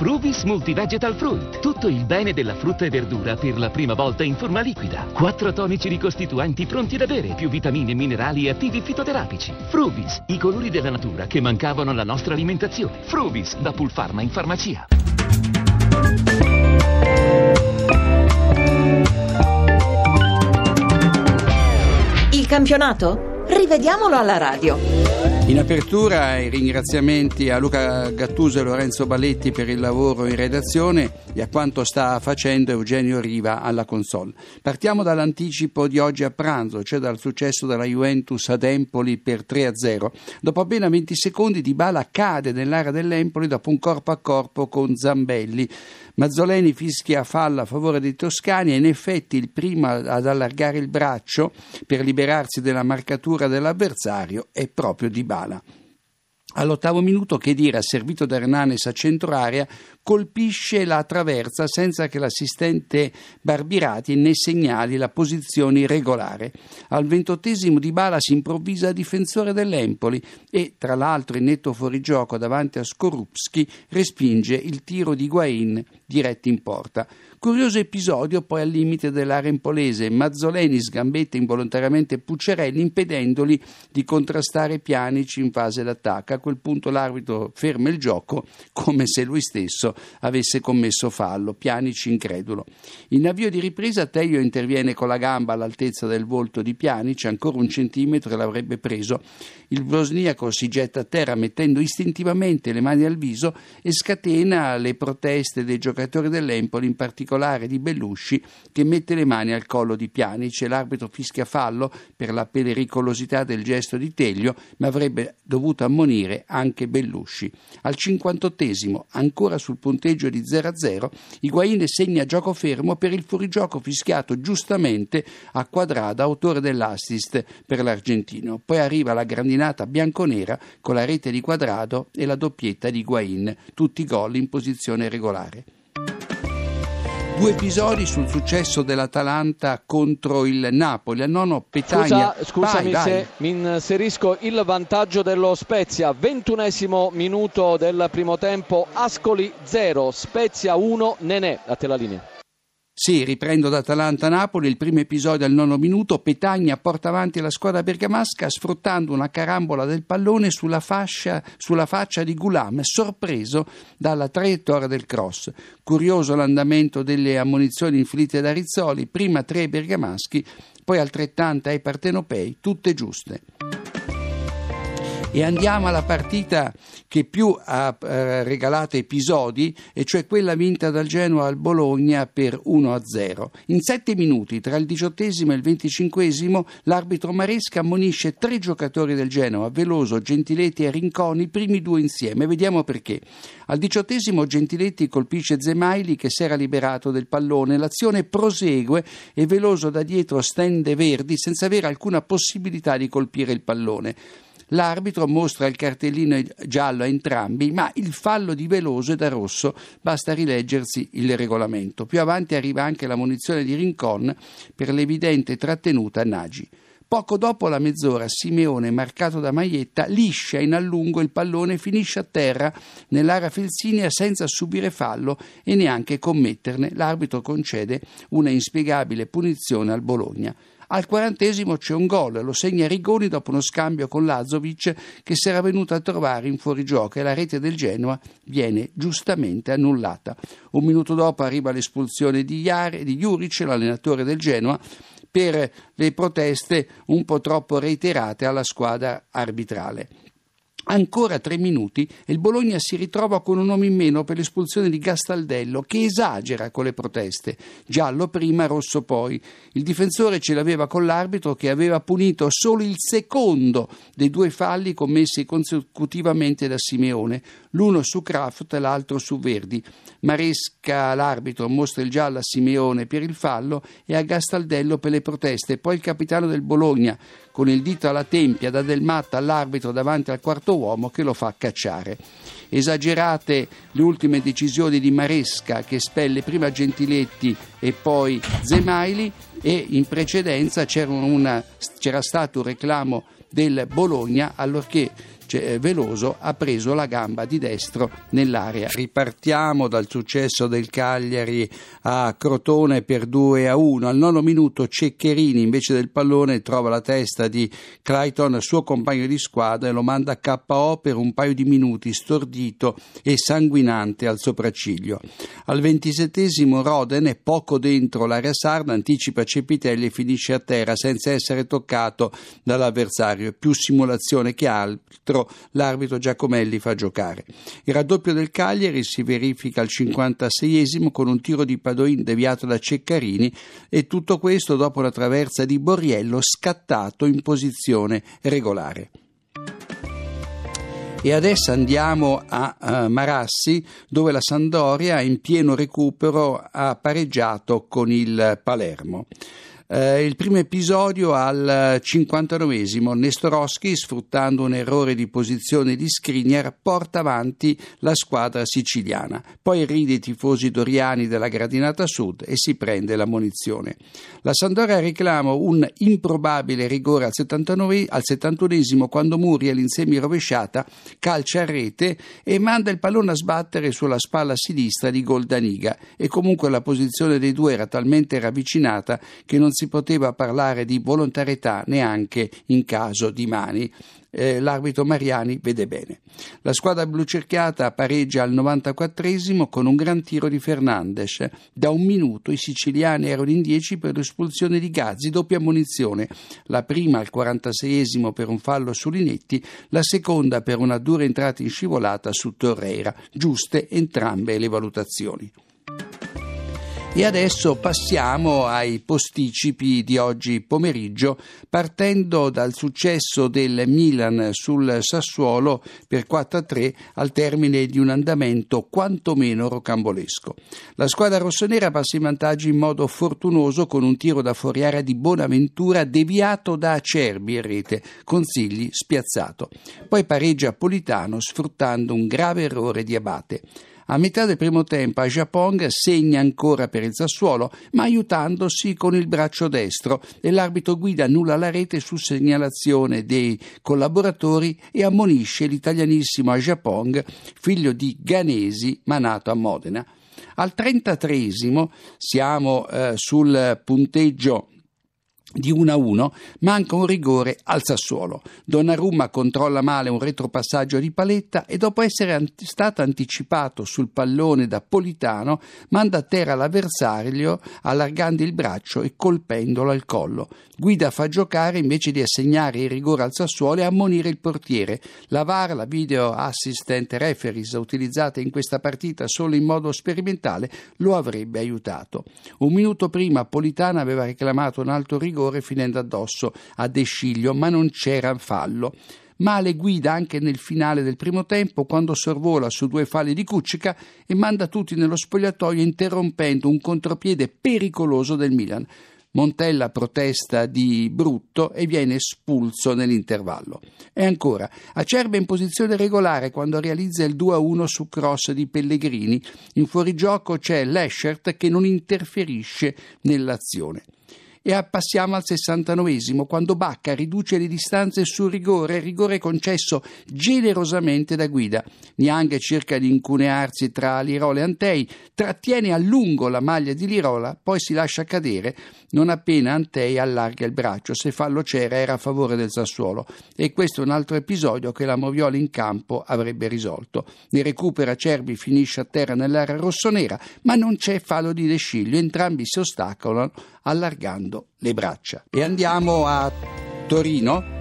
Fruvis Multivegetal Fruit. Tutto il bene della frutta e verdura per la prima volta in forma liquida. Quattro tonici ricostituenti pronti da bere, più vitamine, minerali e attivi fitoterapici. Fruvis, i colori della natura che mancavano alla nostra alimentazione. Fruvis, da Pulpharma in farmacia. Il campionato? Rivediamolo alla radio. In apertura i ringraziamenti a Luca Gattuso e Lorenzo Balletti per il lavoro in redazione e a quanto sta facendo Eugenio Riva alla console. Partiamo dall'anticipo di oggi a pranzo, cioè dal successo della Juventus ad Empoli per 3-0. Dopo appena 20 secondi Di Bala cade nell'area dell'Empoli dopo un corpo a corpo con Zambelli. Mazzoleni fischia falla a favore dei toscani e in effetti il primo ad allargare il braccio per liberarsi della marcatura dell'avversario è proprio Di Bala. Sala. All'ottavo minuto Chedira, servito da Hernanes a centro area, colpisce la traversa senza che l'assistente Barbirati ne segnali la posizione irregolare. Al ventottesimo Di Bala si improvvisa difensore dell'Empoli e, tra l'altro in netto fuorigioco davanti a Skorupski, respinge il tiro di Guain diretto in porta. Curioso episodio poi al limite dell'area empolese. Mazzoleni sgambetta involontariamente Puccerelli impedendogli di contrastare Pianici in fase d'attacco. A quel punto l'arbitro ferma il gioco come se lui stesso avesse commesso fallo. Pianici incredulo. In avvio di ripresa Teio interviene con la gamba all'altezza del volto di Pianici, ancora un centimetro e l'avrebbe preso. Il bosniaco si getta a terra mettendo istintivamente le mani al viso e scatena le proteste dei giocatori dell'Empoli, in particolare di Bellusci che mette le mani al collo di Pianic e l'arbitro fischia fallo per la pericolosità del gesto di Teglio, ma avrebbe dovuto ammonire anche Bellusci. Al 58esimo, ancora sul punteggio di 0-0, Higuain segna gioco fermo per il fuorigioco fischiato giustamente a Quadrada, autore dell'assist per l'argentino. Poi arriva la grandinata bianconera con la rete di Quadrado e la doppietta di Higuain, tutti gol in posizione regolare. Due episodi sul successo dell'Atalanta contro il Napoli. Al nono Petagna. Scusa, scusami vai, se vai. mi inserisco il vantaggio dello Spezia. Ventunesimo minuto del primo tempo. Ascoli 0, Spezia 1, Nenè. A te la linea. Sì, riprendo da Atalanta-Napoli, il primo episodio al nono minuto, Petagna porta avanti la squadra bergamasca sfruttando una carambola del pallone sulla, fascia, sulla faccia di Gulam, sorpreso dalla traiettoria del cross. Curioso l'andamento delle ammunizioni inflitte da Rizzoli, prima tre bergamaschi, poi altrettante ai partenopei, tutte giuste e andiamo alla partita che più ha eh, regalato episodi, e cioè quella vinta dal Genoa al Bologna per 1-0. In sette minuti, tra il diciottesimo e il venticinquesimo, l'arbitro Maresca ammonisce tre giocatori del Genoa, Veloso, Gentiletti e Rinconi, i primi due insieme. Vediamo perché. Al diciottesimo Gentiletti colpisce Zemaili che si era liberato del pallone, l'azione prosegue e Veloso da dietro stende Verdi senza avere alcuna possibilità di colpire il pallone. L'arbitro mostra il cartellino giallo a entrambi, ma il fallo di Veloso è da rosso, basta rileggersi il regolamento. Più avanti arriva anche la munizione di Rincon per l'evidente trattenuta a Nagy. Poco dopo la mezz'ora Simeone, marcato da Maietta, liscia in allungo il pallone e finisce a terra nell'area felsinia senza subire fallo e neanche commetterne. L'arbitro concede una inspiegabile punizione al Bologna. Al quarantesimo c'è un gol, lo segna Rigoni dopo uno scambio con Lazovic che si era venuto a trovare in fuorigioco e la rete del Genoa viene giustamente annullata. Un minuto dopo arriva l'espulsione di, Iare, di Juric, l'allenatore del Genoa, per le proteste un po' troppo reiterate alla squadra arbitrale. Ancora tre minuti e il Bologna si ritrova con un uomo in meno per l'espulsione di Gastaldello che esagera con le proteste. Giallo prima, rosso poi. Il difensore ce l'aveva con l'arbitro che aveva punito solo il secondo dei due falli commessi consecutivamente da Simeone, l'uno su Kraft e l'altro su Verdi. Maresca l'arbitro mostra il giallo a Simeone per il fallo e a Gastaldello per le proteste. Poi il capitano del Bologna con il dito alla tempia dà del matto all'arbitro davanti al quarto uomo che lo fa cacciare. Esagerate le ultime decisioni di Maresca che spelle prima Gentiletti e poi Zemaili e in precedenza c'era, una, c'era stato un reclamo del Bologna allorché cioè, Veloso ha preso la gamba di destro nell'area. Ripartiamo dal successo del Cagliari a Crotone per 2 a 1. Al nono minuto Ceccherini invece del pallone trova la testa di Clayton, suo compagno di squadra, e lo manda a KO per un paio di minuti, stordito e sanguinante al sopracciglio. Al ventisettesimo Roden è poco dentro l'area sarda, anticipa Cepitelli e finisce a terra senza essere toccato dall'avversario. Più simulazione che altro l'arbitro Giacomelli fa giocare. Il raddoppio del Cagliari si verifica al 56esimo con un tiro di Padoin deviato da Ceccarini e tutto questo dopo la traversa di Borriello scattato in posizione regolare. E adesso andiamo a uh, Marassi, dove la Sandoria in pieno recupero ha pareggiato con il Palermo. Eh, il primo episodio al 59esimo, Nestorowski, sfruttando un errore di posizione di Skriniar, porta avanti la squadra siciliana. Poi ride i tifosi doriani della gradinata sud e si prende la munizione. La Sandoria reclama un improbabile rigore al, 79, al 71esimo quando Muriel in semi rovesciata calcia a rete e manda il pallone a sbattere sulla spalla sinistra di Goldaniga e comunque la posizione dei due era talmente ravvicinata che non si si poteva parlare di volontarietà neanche in caso di mani. Eh, l'arbitro Mariani vede bene. La squadra blu cerchiata pareggia al 94 con un gran tiro di Fernandes. Da un minuto i siciliani erano in 10 per l'espulsione di Gazzi, doppia munizione. La prima al 46 per un fallo su Linetti, la seconda per una dura entrata in scivolata su Torreira. Giuste entrambe le valutazioni. E adesso passiamo ai posticipi di oggi pomeriggio, partendo dal successo del Milan sul Sassuolo per 4-3 al termine di un andamento quantomeno rocambolesco. La squadra rossonera passa in vantaggio in modo fortunoso con un tiro da fuori area di Bonaventura deviato da Acerbi in rete, Consigli spiazzato. Poi pareggia Politano sfruttando un grave errore di Abate. A metà del primo tempo Ajapong segna ancora per il Sassuolo, ma aiutandosi con il braccio destro e l'arbitro guida annulla la rete su segnalazione dei collaboratori e ammonisce l'italianissimo Ajapong, figlio di Ganesi, ma nato a Modena. Al 33 siamo eh, sul punteggio di 1 a 1 manca un rigore al Sassuolo. Donnarumma controlla male un retropassaggio di Paletta e dopo essere ant- stato anticipato sul pallone da Politano manda a terra l'avversario allargando il braccio e colpendolo al collo. Guida fa giocare invece di assegnare il rigore al Sassuolo e ammonire il portiere. La VAR, la video assistant referees utilizzata in questa partita solo in modo sperimentale, lo avrebbe aiutato. Un minuto prima Politano aveva reclamato un alto rigore rigore finendo addosso a De Sciglio, ma non c'era fallo. Male guida anche nel finale del primo tempo quando sorvola su due falli di Cuccica e manda tutti nello spogliatoio interrompendo un contropiede pericoloso del Milan. Montella protesta di brutto e viene espulso nell'intervallo. E ancora, Acerba in posizione regolare quando realizza il 2-1 su cross di Pellegrini. In fuorigioco c'è Leschert che non interferisce nell'azione. E passiamo al 69 quando Bacca riduce le distanze sul rigore, rigore concesso generosamente da guida. Niang cerca di incunearsi tra Lirola e Antei, trattiene a lungo la maglia di Lirola, poi si lascia cadere non appena Antei allarga il braccio. Se fallo c'era era a favore del Sassuolo. E questo è un altro episodio che la Moviola in campo avrebbe risolto. Ne recupera Cerbi, finisce a terra nell'area rossonera, ma non c'è fallo di Desciglio. Entrambi si ostacolano allargando le braccia. E andiamo a Torino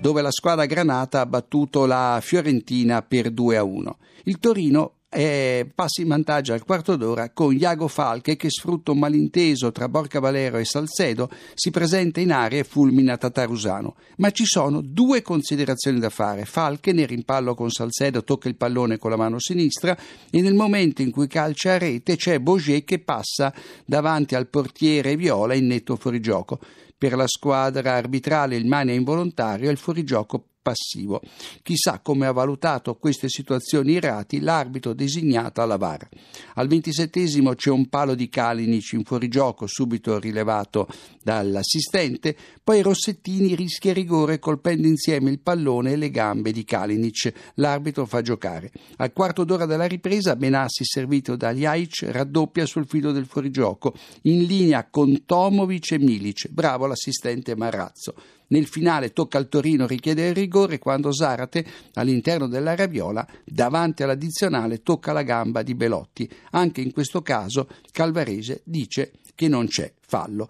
dove la squadra granata ha battuto la Fiorentina per 2 a 1. Il Torino eh, passa in vantaggio al quarto d'ora con Iago Falche che sfrutta un malinteso tra Borca Valero e Salcedo, si presenta in area e fulmina Tatarusano. Ma ci sono due considerazioni da fare. Falche nel rimpallo con Salcedo tocca il pallone con la mano sinistra e nel momento in cui calcia a rete c'è Boget che passa davanti al portiere Viola in netto fuorigioco. Per la squadra arbitrale il mani è involontario e il fuorigioco passivo. Chissà come ha valutato queste situazioni irrati l'arbitro designato alla VAR. Al ventisettesimo c'è un palo di Kalinic in fuorigioco subito rilevato dall'assistente, poi Rossettini rischia rigore colpendo insieme il pallone e le gambe di Kalinic. L'arbitro fa giocare. Al quarto d'ora della ripresa Benassi servito da Ljajic raddoppia sul filo del fuorigioco in linea con Tomovic e Milic. Bravo l'assistente Marrazzo. Nel finale tocca al Torino richiedere il rigore quando Zarate, all'interno della raviola, davanti all'addizionale, tocca la gamba di Belotti. Anche in questo caso Calvarese dice che non c'è fallo.